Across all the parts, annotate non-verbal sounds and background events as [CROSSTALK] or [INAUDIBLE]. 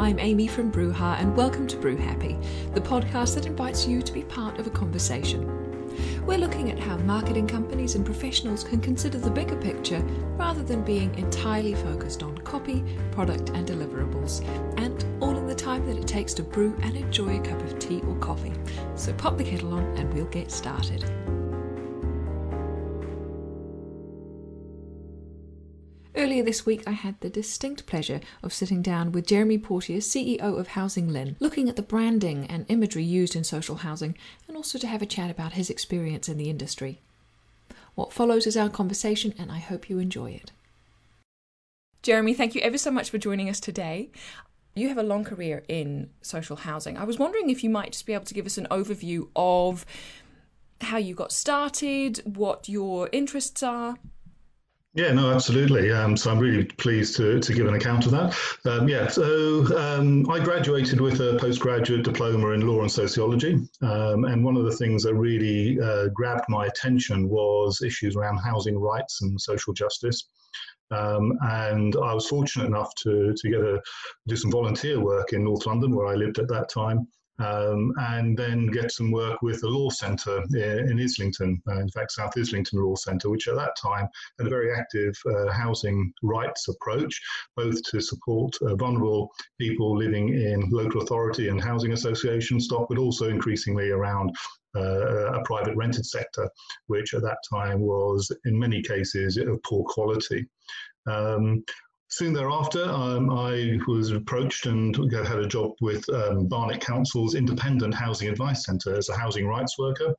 I'm Amy from Bruha, and welcome to Brew Happy, the podcast that invites you to be part of a conversation. We're looking at how marketing companies and professionals can consider the bigger picture rather than being entirely focused on copy, product, and deliverables, and all in the time that it takes to brew and enjoy a cup of tea or coffee. So pop the kettle on and we'll get started. Earlier this week, I had the distinct pleasure of sitting down with Jeremy Porteus, CEO of Housing LIN, looking at the branding and imagery used in social housing, and also to have a chat about his experience in the industry. What follows is our conversation, and I hope you enjoy it. Jeremy, thank you ever so much for joining us today. You have a long career in social housing. I was wondering if you might just be able to give us an overview of how you got started, what your interests are. Yeah, no, absolutely. Um, so I'm really pleased to, to give an account of that. Um, yeah, so um, I graduated with a postgraduate diploma in law and sociology. Um, and one of the things that really uh, grabbed my attention was issues around housing rights and social justice. Um, and I was fortunate enough to, to get a, do some volunteer work in North London, where I lived at that time um, and then get some work with the law centre in Islington, uh, in fact, South Islington Law Centre, which at that time had a very active uh, housing rights approach, both to support uh, vulnerable people living in local authority and housing association stock, but also increasingly around uh, a private rented sector, which at that time was in many cases of poor quality. Um, Soon thereafter, um, I was approached and had a job with um, Barnet Council's Independent Housing Advice Centre as a housing rights worker,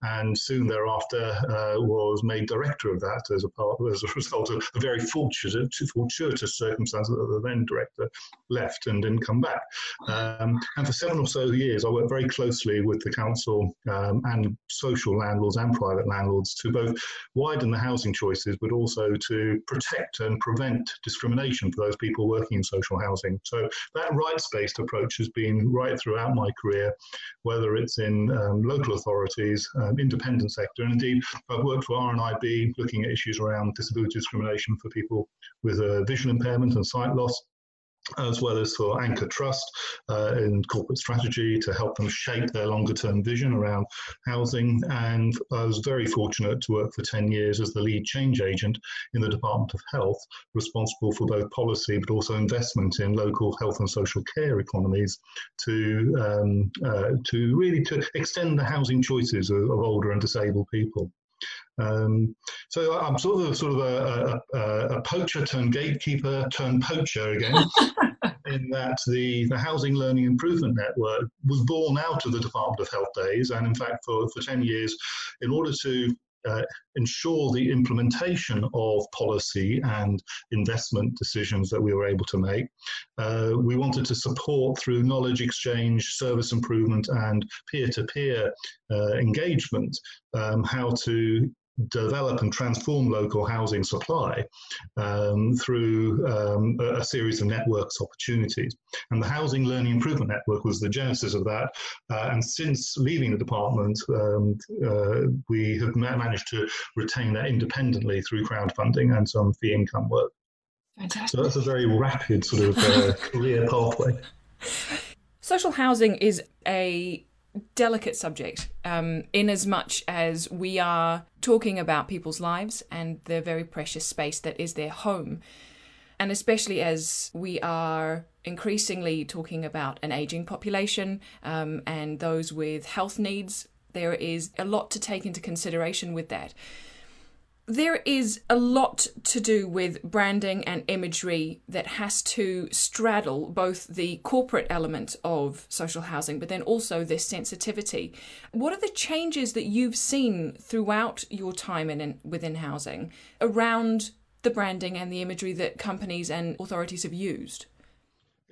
and soon thereafter uh, was made director of that as a part as a result of a very fortunate, fortuitous circumstance that the then director left and didn't come back. Um, and for seven or so years, I worked very closely with the council um, and social landlords and private landlords to both widen the housing choices, but also to protect and prevent discrimination discrimination for those people working in social housing. So that rights-based approach has been right throughout my career, whether it's in um, local authorities, um, independent sector, and indeed I've worked for RNIB looking at issues around disability discrimination for people with a vision impairment and sight loss as well as for Anchor Trust uh, in corporate strategy to help them shape their longer term vision around housing. And I was very fortunate to work for 10 years as the lead change agent in the Department of Health, responsible for both policy but also investment in local health and social care economies to, um, uh, to really to extend the housing choices of, of older and disabled people. Um, so I'm sort of sort of a, a, a poacher turned gatekeeper turned poacher again. [LAUGHS] in that the, the Housing Learning Improvement Network was born out of the Department of Health days, and in fact, for, for 10 years, in order to uh, ensure the implementation of policy and investment decisions that we were able to make. Uh, we wanted to support through knowledge exchange, service improvement, and peer to peer engagement um, how to develop and transform local housing supply um, through um, a, series of networks opportunities. And the Housing Learning Improvement Network was the genesis of that. Uh, and since leaving the department, um, uh, we have ma- managed to retain that independently through crowdfunding and some fee income work. Fantastic. So that's a very rapid sort of uh, [LAUGHS] career pathway. Social housing is a delicate subject um, in as much as we are talking about people's lives and the very precious space that is their home. And especially as we are increasingly talking about an aging population um, and those with health needs, there is a lot to take into consideration with that there is a lot to do with branding and imagery that has to straddle both the corporate element of social housing, but then also this sensitivity. What are the changes that you've seen throughout your time in, within housing around the branding and the imagery that companies and authorities have used?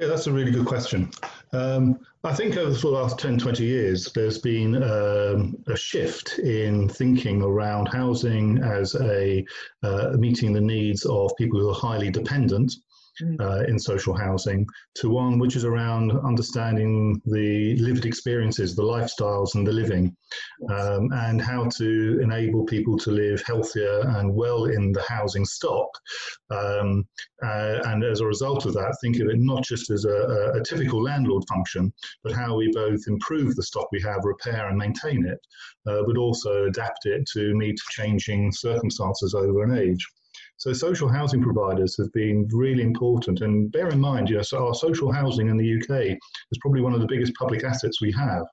Yeah, that's a really good question. Um, I think over the last 10, 20 years, there's been um, a shift in thinking around housing as a uh, meeting the needs of people who are highly dependent. Uh, in social housing to one which is around understanding the lived experiences, the lifestyles, and the living, um, and how to enable people to live healthier and well in the housing stock. Um, uh, and as a result of that, think of it not just as a, a typical landlord function, but how we both improve the stock we have, repair and maintain it, uh, but also adapt it to meet changing circumstances over an age. So social housing providers have been really important. And bear in mind, you know, so our social housing in the UK is probably one of the biggest public assets we have.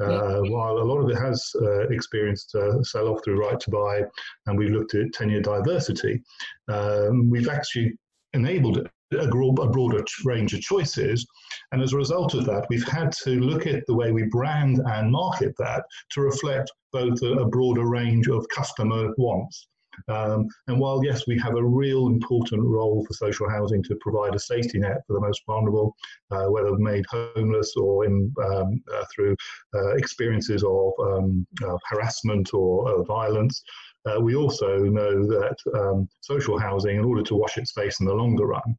Uh, while a lot of it has uh, experienced uh, sell off through right to buy, and we've looked at tenure diversity, um, we've actually enabled a, broader range of choices. And as a result of that, we've had to look at the way we brand and market that to reflect both a, a broader range of customer wants. Um, and while, yes, we have a real important role for social housing to provide a safety net for the most vulnerable, uh, whether made homeless or in, um, uh, through uh, experiences of um, harassment or violence, uh, we also know that um, social housing, in order to wash its face in the longer run,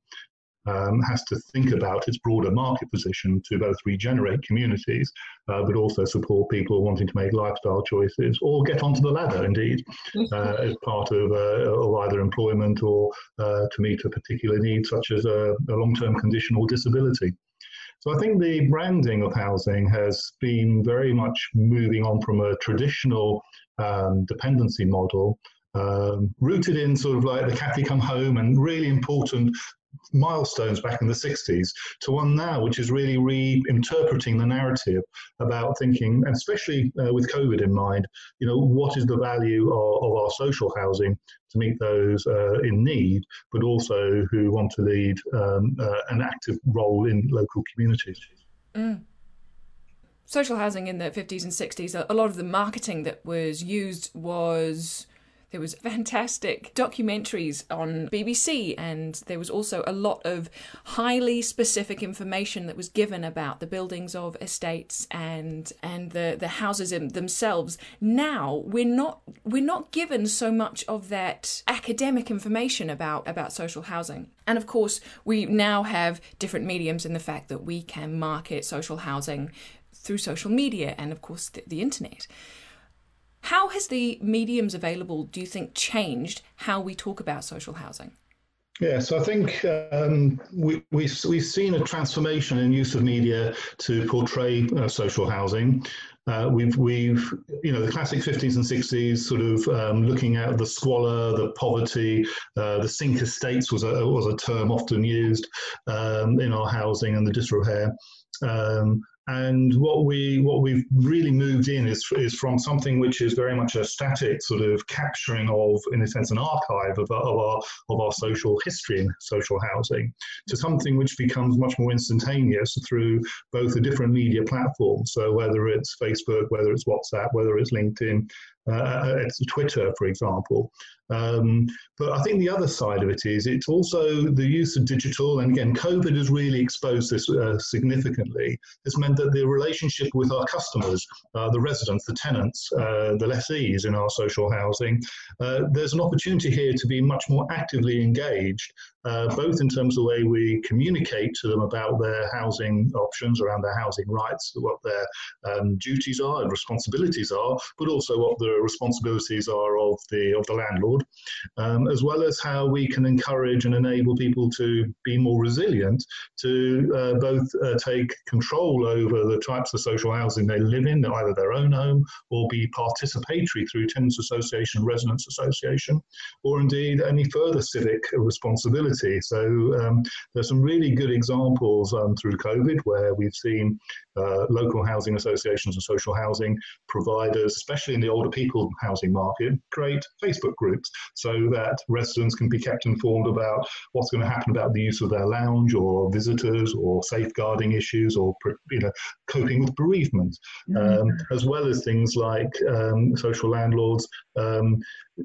um, has to think about its broader market position to both regenerate communities, uh, but also support people wanting to make lifestyle choices or get onto the ladder, indeed, uh, as part of, uh, of either employment or uh, to meet a particular need, such as a, a long term condition or disability. So I think the branding of housing has been very much moving on from a traditional um, dependency model um, rooted in sort of like the Cathy come home and really important milestones back in the 60s to one now which is really reinterpreting the narrative about thinking especially uh, with covid in mind you know what is the value of, of our social housing to meet those uh, in need but also who want to lead um, uh, an active role in local communities mm. social housing in the 50s and 60s a lot of the marketing that was used was there was fantastic documentaries on BBC, and there was also a lot of highly specific information that was given about the buildings of estates and and the the houses themselves. Now we're not we're not given so much of that academic information about about social housing. And of course, we now have different mediums in the fact that we can market social housing through social media and of course the, the internet. How has the mediums available, do you think, changed how we talk about social housing? Yeah, so I think um, we, we, we've seen a transformation in use of media to portray uh, social housing. Uh, we've, we've, you know, the classic 50s and 60s sort of um, looking at the squalor, the poverty, uh, the sink estates was a, was a term often used um, in our housing and the disrepair. Um, and what we what we've really moved in is is from something which is very much a static sort of capturing of, in a sense, an archive of, of our of our social history and social housing, to something which becomes much more instantaneous through both the different media platforms. So whether it's Facebook, whether it's WhatsApp, whether it's LinkedIn, uh, it's Twitter, for example. Um, but I think the other side of it is it's also the use of digital, and again, COVID has really exposed this uh, significantly. Has meant that the relationship with our customers, uh, the residents, the tenants, uh, the lessees in our social housing, uh, there's an opportunity here to be much more actively engaged uh, both in terms of the way we communicate to them about their housing options, around their housing rights, what their um, duties are and responsibilities are, but also what the responsibilities are of the of the landlord, um, as well as how we can encourage and enable people to be more resilient, to uh, both uh, take control over the types of social housing they live in, either their own home or be participatory through tenants association, residents association, or indeed any further civic responsibility so um, there's some really good examples um, through COVID where we've seen uh, local housing associations and social housing providers, especially in the older people housing market, create Facebook groups so that residents can be kept informed about what's going to happen about the use of their lounge or visitors or safeguarding issues or you know coping with bereavement, mm-hmm. um, as well as things like um, social landlords um,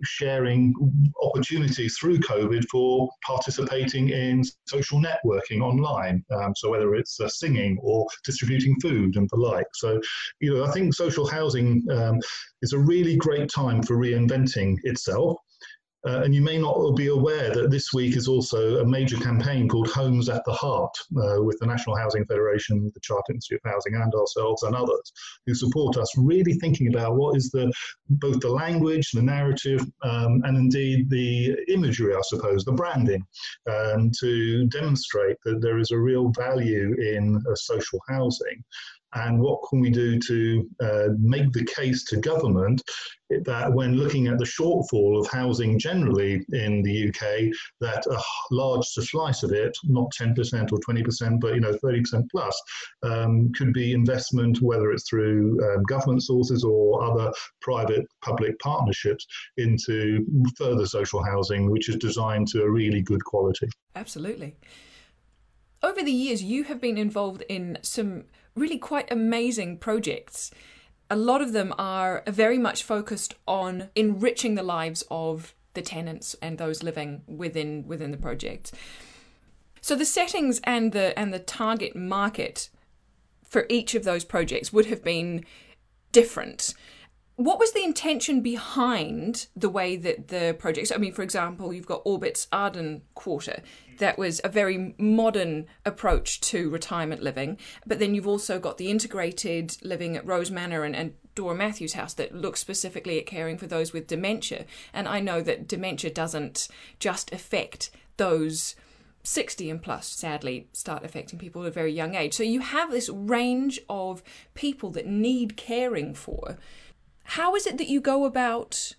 sharing opportunities through COVID for participating in social networking online. Um, so whether it's uh, singing or distributing food and the like. So, you know, I think social housing um, is a really great time for reinventing itself. Uh, and you may not be aware that this week is also a major campaign called Homes at the Heart uh, with the National Housing Federation, the Chartered Institute of Housing, and ourselves and others who support us, really thinking about what is the both the language, the narrative, um, and indeed the imagery, I suppose, the branding, um, to demonstrate that there is a real value in uh, social housing and what can we do to uh, make the case to government that when looking at the shortfall of housing generally in the UK, that a large slice of it, not 10% or 20%, but you know 30% plus, um, could be investment, whether it's through um, government sources or other private-public partnerships, into further social housing, which is designed to a really good quality. Absolutely. Over the years, you have been involved in some really quite amazing projects. A lot of them are very much focused on enriching the lives of the tenants and those living within within the project. So the settings and the and the target market for each of those projects would have been different. What was the intention behind the way that the projects? I mean, for example, you've got Orbit's Arden Quarter that was a very modern approach to retirement living. But then you've also got the integrated living at Rose Manor and, and Dora Matthews House that looks specifically at caring for those with dementia. And I know that dementia doesn't just affect those 60 and plus, sadly, start affecting people at a very young age. So you have this range of people that need caring for. How is it that you go about?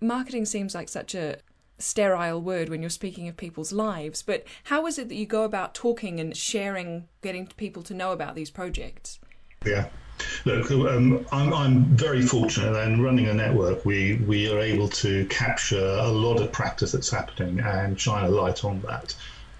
Marketing seems like such a sterile word when you're speaking of people's lives, but how is it that you go about talking and sharing, getting people to know about these projects? Yeah. Look, um, I'm, I'm very fortunate and running a network, we, we are able to capture a lot of practice that's happening and shine a light on that.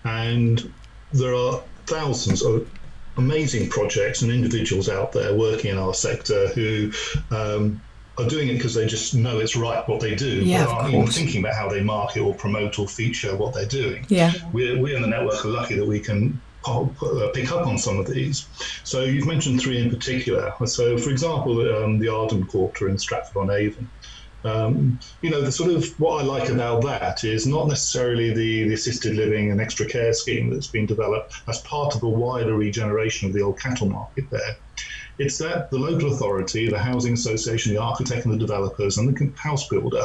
And there are thousands of amazing projects and individuals out there working in our sector who um, are doing it because they just know it's right what they do, yeah, but aren't even thinking about how they market or promote or feature what they're doing. Yeah. We're, we in the network are lucky that we can uh, pick up on some of these. So you've mentioned three in particular. So, for example, um, the Arden Quarter in Stratford on Avon. Um, you know, the sort of what I like about that is not necessarily the, the assisted living and extra care scheme that's been developed as part of a wider regeneration of the old cattle market there. It's that the local authority, the housing association, the architect and the developers and the house builder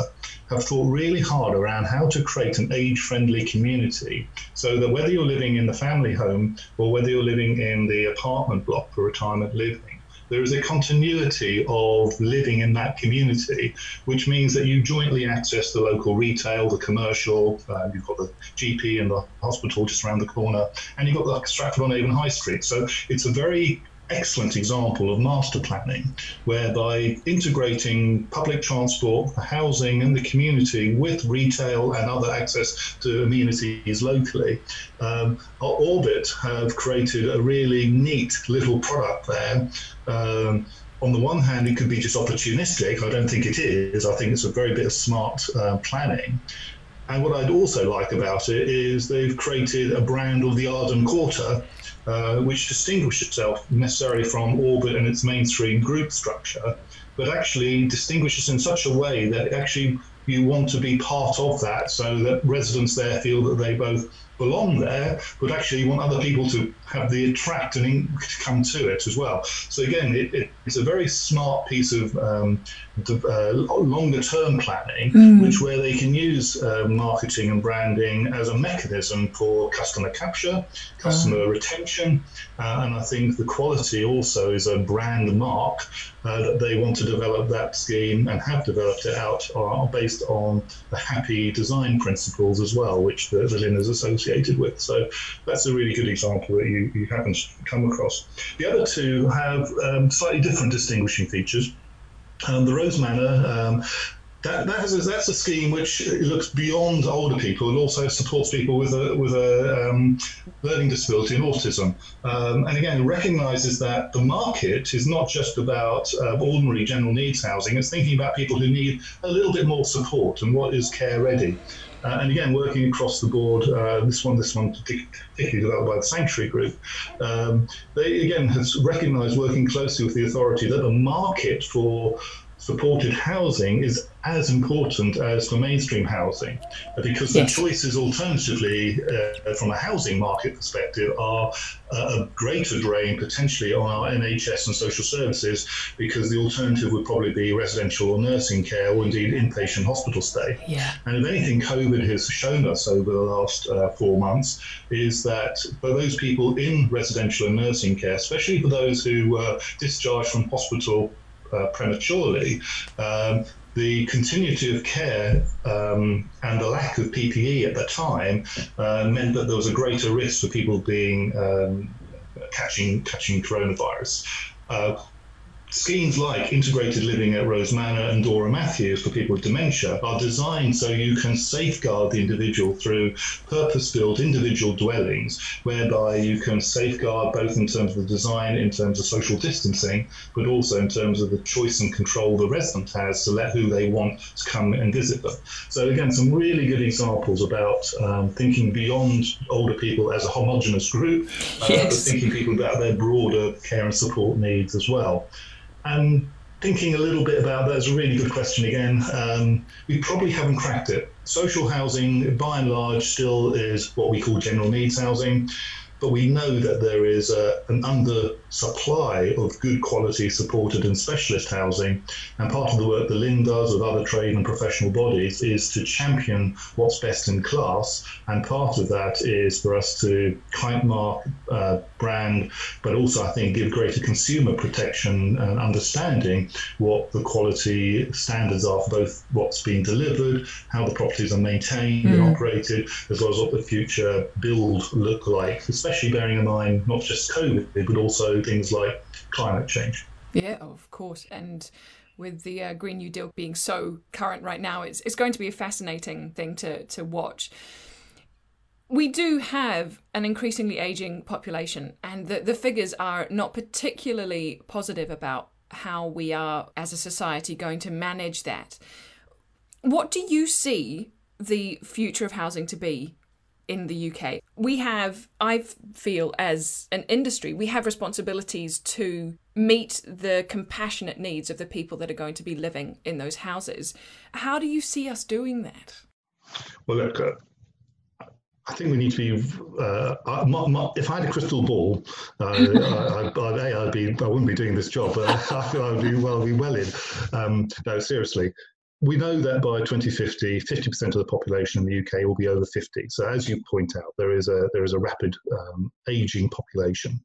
have thought really hard around how to create an age-friendly community so that whether you're living in the family home or whether you're living in the apartment block for retirement living, there is a continuity of living in that community, which means that you jointly access the local retail, the commercial, uh, you've got the GP and the hospital just around the corner, and you've got the Stratford on Avon High Street. So it's a very excellent example of master planning, whereby integrating public transport, housing, and the community with retail and other access to amenities locally. Um, Orbit have created a really neat little product there. Um, on the one hand, it could be just opportunistic. I don't think it is. I think it's a very bit of smart uh, planning. And what I'd also like about it is they've created a brand of the Arden Quarter, uh, which distinguishes itself necessarily from Orbit and its mainstream group structure, but actually distinguishes in such a way that actually you want to be part of that so that residents there feel that they both belong there, but actually you want other people to have the attract and come to it as well. So again, it, it, it's a very smart piece of um, uh, longer term planning, mm. which where they can use uh, marketing and branding as a mechanism for customer capture, customer oh. retention, uh, and I think the quality also is a brand mark uh, that they want to develop that scheme and have developed it out are based on the HAPPI design principles as well, which the, the LIN is associated with. So that's a really good example that you, you haven't come across. The other two have um, slightly different distinguishing features. Um, the Rose Manor um, that, that has, that's a scheme which looks beyond older people and also supports people with a with a um, learning disability and autism. Um, and again, recognises that the market is not just about uh, ordinary general needs housing. It's thinking about people who need a little bit more support and what is care ready. Uh, and again, working across the board, uh, this one, this one particularly developed by the Sanctuary Group, um, they again has recognised working closely with the authority that the market for supported housing is as important as the mainstream housing because yes. the choices alternatively uh, from a housing market perspective are uh, a greater drain potentially on our NHS and social services because the alternative would probably be residential or nursing care or indeed inpatient hospital stay. Yeah. And if anything COVID has shown us over the last uh, four months is that for those people in residential and nursing care, especially for those who were discharged from hospital uh, prematurely, um, the continuity of care um, and the lack of PPE at the time uh, meant that there was a greater risk for people being um, catching catching coronavirus. Uh, schemes like integrated living at Rose Manor and Dora Matthews for people with dementia are designed so you can safeguard the individual through purpose-built individual dwellings, whereby you can safeguard both in terms of the design, in terms of social distancing, but also in terms of the choice and control the resident has to let who they want to come and visit them. So again, some really good examples about um, thinking beyond older people as a homogenous group, uh, yes. but thinking people about their broader care and support needs as well. And thinking a little bit about that is a really good question again. Um, we probably haven't cracked it. Social housing, by and large, still is what we call general needs housing. But we know that there is a, an undersupply of good quality supported and specialist housing. And part of the work that LIN does with other trade and professional bodies is to champion what's best in class. And part of that is for us to kite mark uh, brand, but also I think give greater consumer protection and understanding what the quality standards are for both what's being delivered, how the properties are maintained mm. and operated, as well as what the future build look like, especially bearing in mind not just COVID, but also things like climate change. Yeah, of course. And with the uh, Green New Deal being so current right now, it's, it's going to be a fascinating thing to, to watch. We do have an increasingly aging population, and the, the figures are not particularly positive about how we are, as a society, going to manage that. What do you see the future of housing to be in the UK. We have, I feel, as an industry, we have responsibilities to meet the compassionate needs of the people that are going to be living in those houses. How do you see us doing that? Well, look, uh, I think we need to be. Uh, I, my, my, if I had a crystal ball, uh, [LAUGHS] I, I, would be. I wouldn't be doing this job, but I feel I would be well, be well in. Um, no, seriously, we know that by 2050, 50% of the population in the UK will be over 50. So as you point out, there is a there is a rapid um, aging population.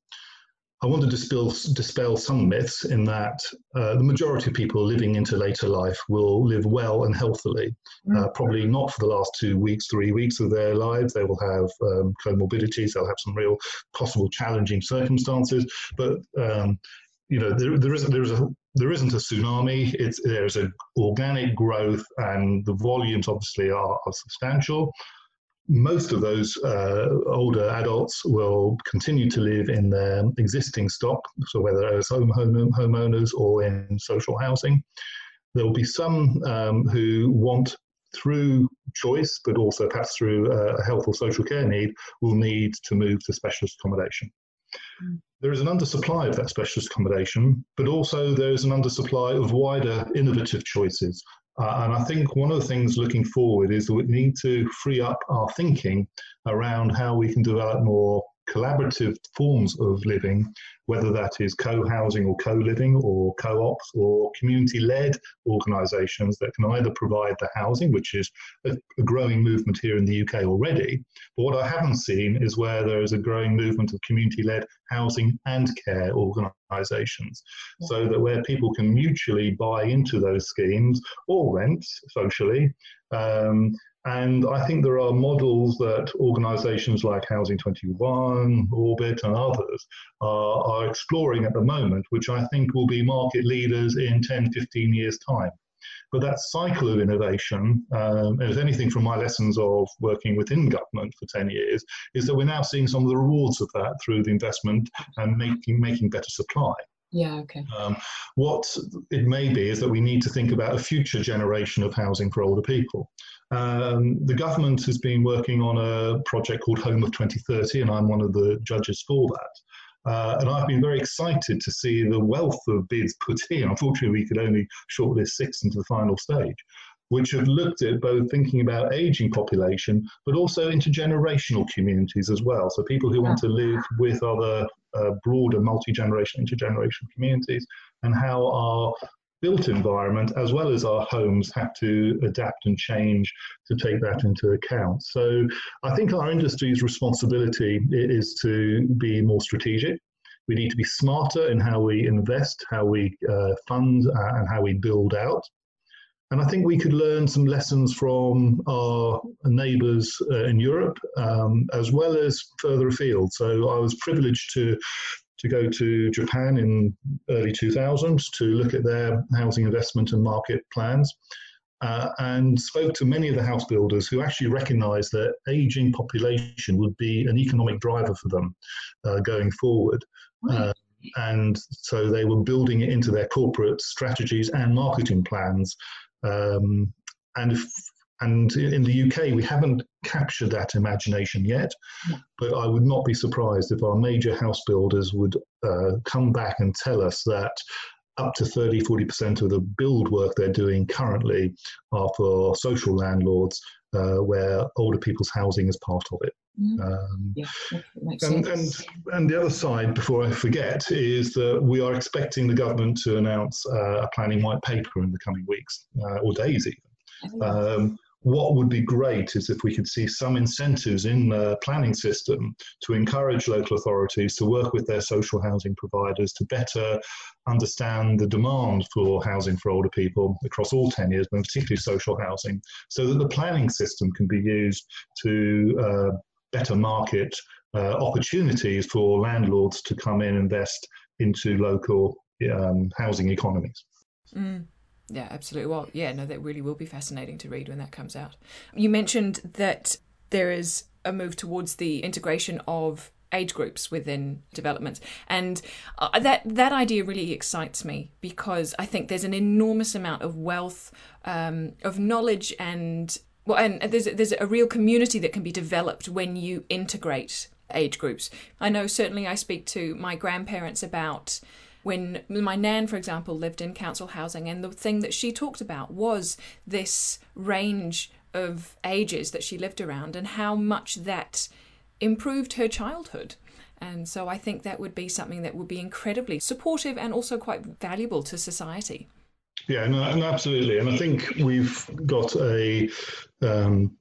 I want to dispel, dispel some myths in that uh, the majority of people living into later life will live well and healthily. Uh, mm. probably not for the last two weeks, three weeks of their lives. They will have um, comorbidities. They'll have some real possible challenging circumstances. But um, you know, there, there is there is a there isn't a tsunami. It's there's an organic growth, and the volumes obviously are, are substantial. Most of those uh, older adults will continue to live in their existing stock, so whether as home, home homeowners or in social housing. There will be some um, who want through choice, but also perhaps through uh, a health or social care need, will need to move to specialist accommodation. There is an undersupply of that specialist accommodation, but also there's an undersupply of wider innovative choices. Uh, and I think one of the things looking forward is that we need to free up our thinking around how we can develop more collaborative forms of living, whether that is co housing or co living or co ops or community led organisations that can either provide the housing, which is a, growing movement here in the UK already. But what I haven't seen is where there is a growing movement of community led housing and care organisations, so that where people can mutually buy into those schemes or rent socially. Um, and I think there are models that organizations like Housing 21, Orbit, and others are, are, exploring at the moment, which I think will be market leaders in 10, 15 years' time. But that cycle of innovation, um, if anything from my lessons of working within government for 10 years, is that we're now seeing some of the rewards of that through the investment and making, making better supply. Yeah, okay. Um, what it may be is that we need to think about a future generation of housing for older people. Um, the government has been working on a project called Home of 2030, and I'm one of the judges for that. Uh, and I've been very excited to see the wealth of bids put in. Unfortunately, we could only shortlist six into the final stage, which have looked at both thinking about aging population, but also intergenerational communities as well. So people who want to live with other uh, broader multi-generation, intergenerational communities, and how our built environment as well as our homes have to adapt and change to take that into account. So I think our industry's responsibility is to be more strategic. We need to be smarter in how we invest, how we uh, fund, uh, and how we build out. And I think we could learn some lessons from our neighbours uh, in Europe um, as well as further afield. So I was privileged to to go to Japan in early 2000s to look at their housing investment and market plans. Uh, and spoke to many of the house builders who actually recognized that aging population would be an economic driver for them uh, going forward. Uh, and so they were building it into their corporate strategies and marketing plans. Um, and if, and in the UK, we haven't captured that imagination yet, but I would not be surprised if our major house builders would uh, come back and tell us that up to 30 40% of the build work they're doing currently are for social landlords uh, where older people's housing is part of it. Mm-hmm. Um, yeah, and, and, and, the other side, before I forget, is that we are expecting the government to announce uh, a planning white paper in the coming weeks uh, or days even. Um, what would be great is if we could see some incentives in the planning system to encourage local authorities to work with their social housing providers to better understand the demand for housing for older people across all tenures, but particularly social housing, so that the planning system can be used to uh, better market uh, opportunities for landlords to come in and invest into local um, housing economies. Mm. Yeah, absolutely. Well, yeah, no, that really will be fascinating to read when that comes out. You mentioned that there is a move towards the integration of age groups within developments and uh, that that idea really excites me because i think there's an enormous amount of wealth um, of knowledge and well and there's there's a real community that can be developed when you integrate age groups i know certainly i speak to my grandparents about when my nan, for example, lived in council housing, and the thing that she talked about was this range of ages that she lived around and how much that improved her childhood. And so I think that would be something that would be incredibly supportive and also quite valuable to society. Yeah, no, no absolutely. And I think we've got a um,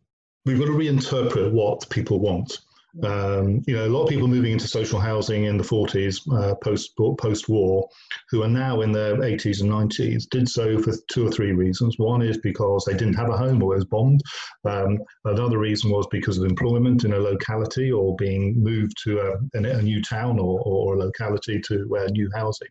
we've got to reinterpret what people want. Um, you know, a lot of people moving into social housing in the 40s, uh, post post war, who are now in their 80s and 90s, did so for two or three reasons. One is because they didn't have a home or was bombed. Um, another reason was because of employment in a locality or being moved to a, a new town or, or a locality to where new housing.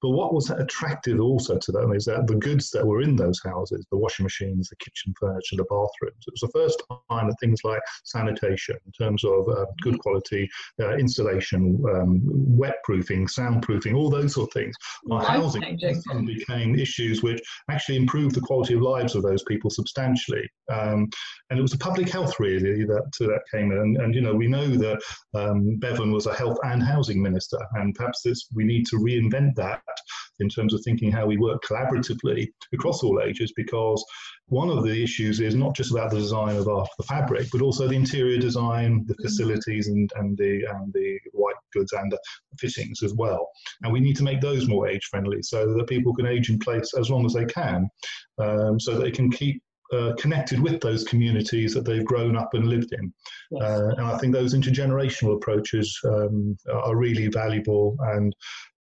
But what was attractive also to them is that the goods that were in those houses, the washing machines, the kitchen furniture, the bathrooms, it was the first time that things like sanitation, in terms of uh, good quality uh, installation, um, wet proofing, soundproofing, all those sort of things, our housing became issues which actually improved the quality of lives of those people substantially. Um, and it was a public health really that uh, that came in. And, and, you know, we know that um, Bevan was a health and housing minister, and perhaps this we need to reinvent that in terms of thinking how we work collaboratively across all ages because one of the issues is not just about the design of our, the fabric, but also the interior design, the mm-hmm. facilities, and, and the and the white goods and the fittings as well. And we need to make those more age friendly so that people can age in place as long as they can, um, so they can keep uh, connected with those communities that they've grown up and lived in. Yes. Uh, and I think those intergenerational approaches um, are really valuable and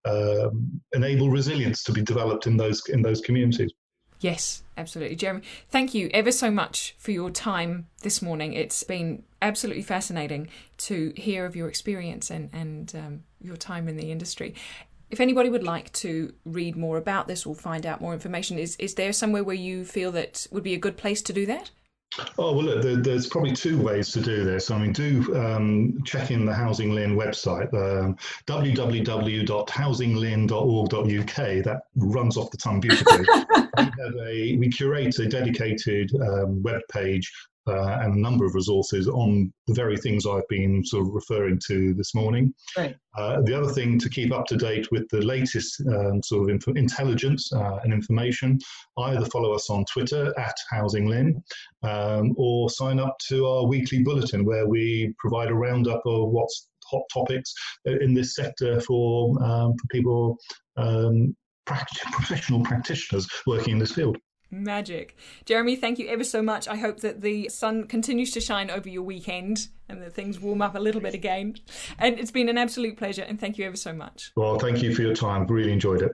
um, enable resilience to be developed in those in those communities. Yes, absolutely. Jeremy, thank you ever so much for your time this morning. It's been absolutely fascinating to hear of your experience and, and um, your time in the industry. If anybody would like to read more about this or find out more information, is, is there somewhere where you feel that would be a good place to do that? Oh, well, look, there, there's probably two ways to do this. I mean, do um, check in the Housing LIN website, um, www.housinglin.org.uk. That runs off the tongue beautifully. [LAUGHS] we, have a, we curate a dedicated um, web page uh, and a number of resources on the very things I've been sort of referring to this morning. Right. Uh, the other thing to keep up to date with the latest um, sort of intelligence uh, and information, either follow us on Twitter at HousingLIN um, or sign up to our weekly bulletin where we provide a roundup of what's hot topics in this sector for, um, for people, um, professional practitioners working in this field. Magic. Jeremy, thank you ever so much. I hope that the sun continues to shine over your weekend and that things warm up a little bit again. And it's been an absolute pleasure, and thank you ever so much. Well, thank you for your time. Really enjoyed it.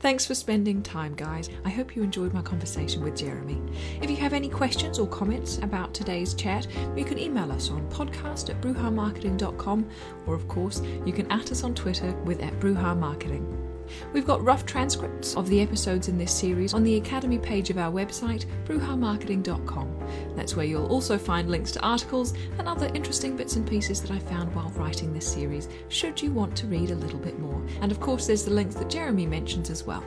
Thanks for spending time, guys. I hope you enjoyed my conversation with Jeremy. If you have any questions or comments about today's chat, you can email us on podcast at bruhamarketing.com, or of course, you can at us on Twitter with at bruhamarketing. We've got rough transcripts of the episodes in this series on the Academy page of our website, bruhamarketing.com. That's where you'll also find links to articles and other interesting bits and pieces that I found while writing this series, should you want to read a little bit more. And of course, there's the links that Jeremy mentions as well.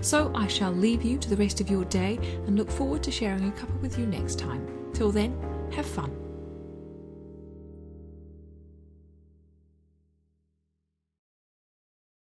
So I shall leave you to the rest of your day and look forward to sharing a couple with you next time. Till then, have fun.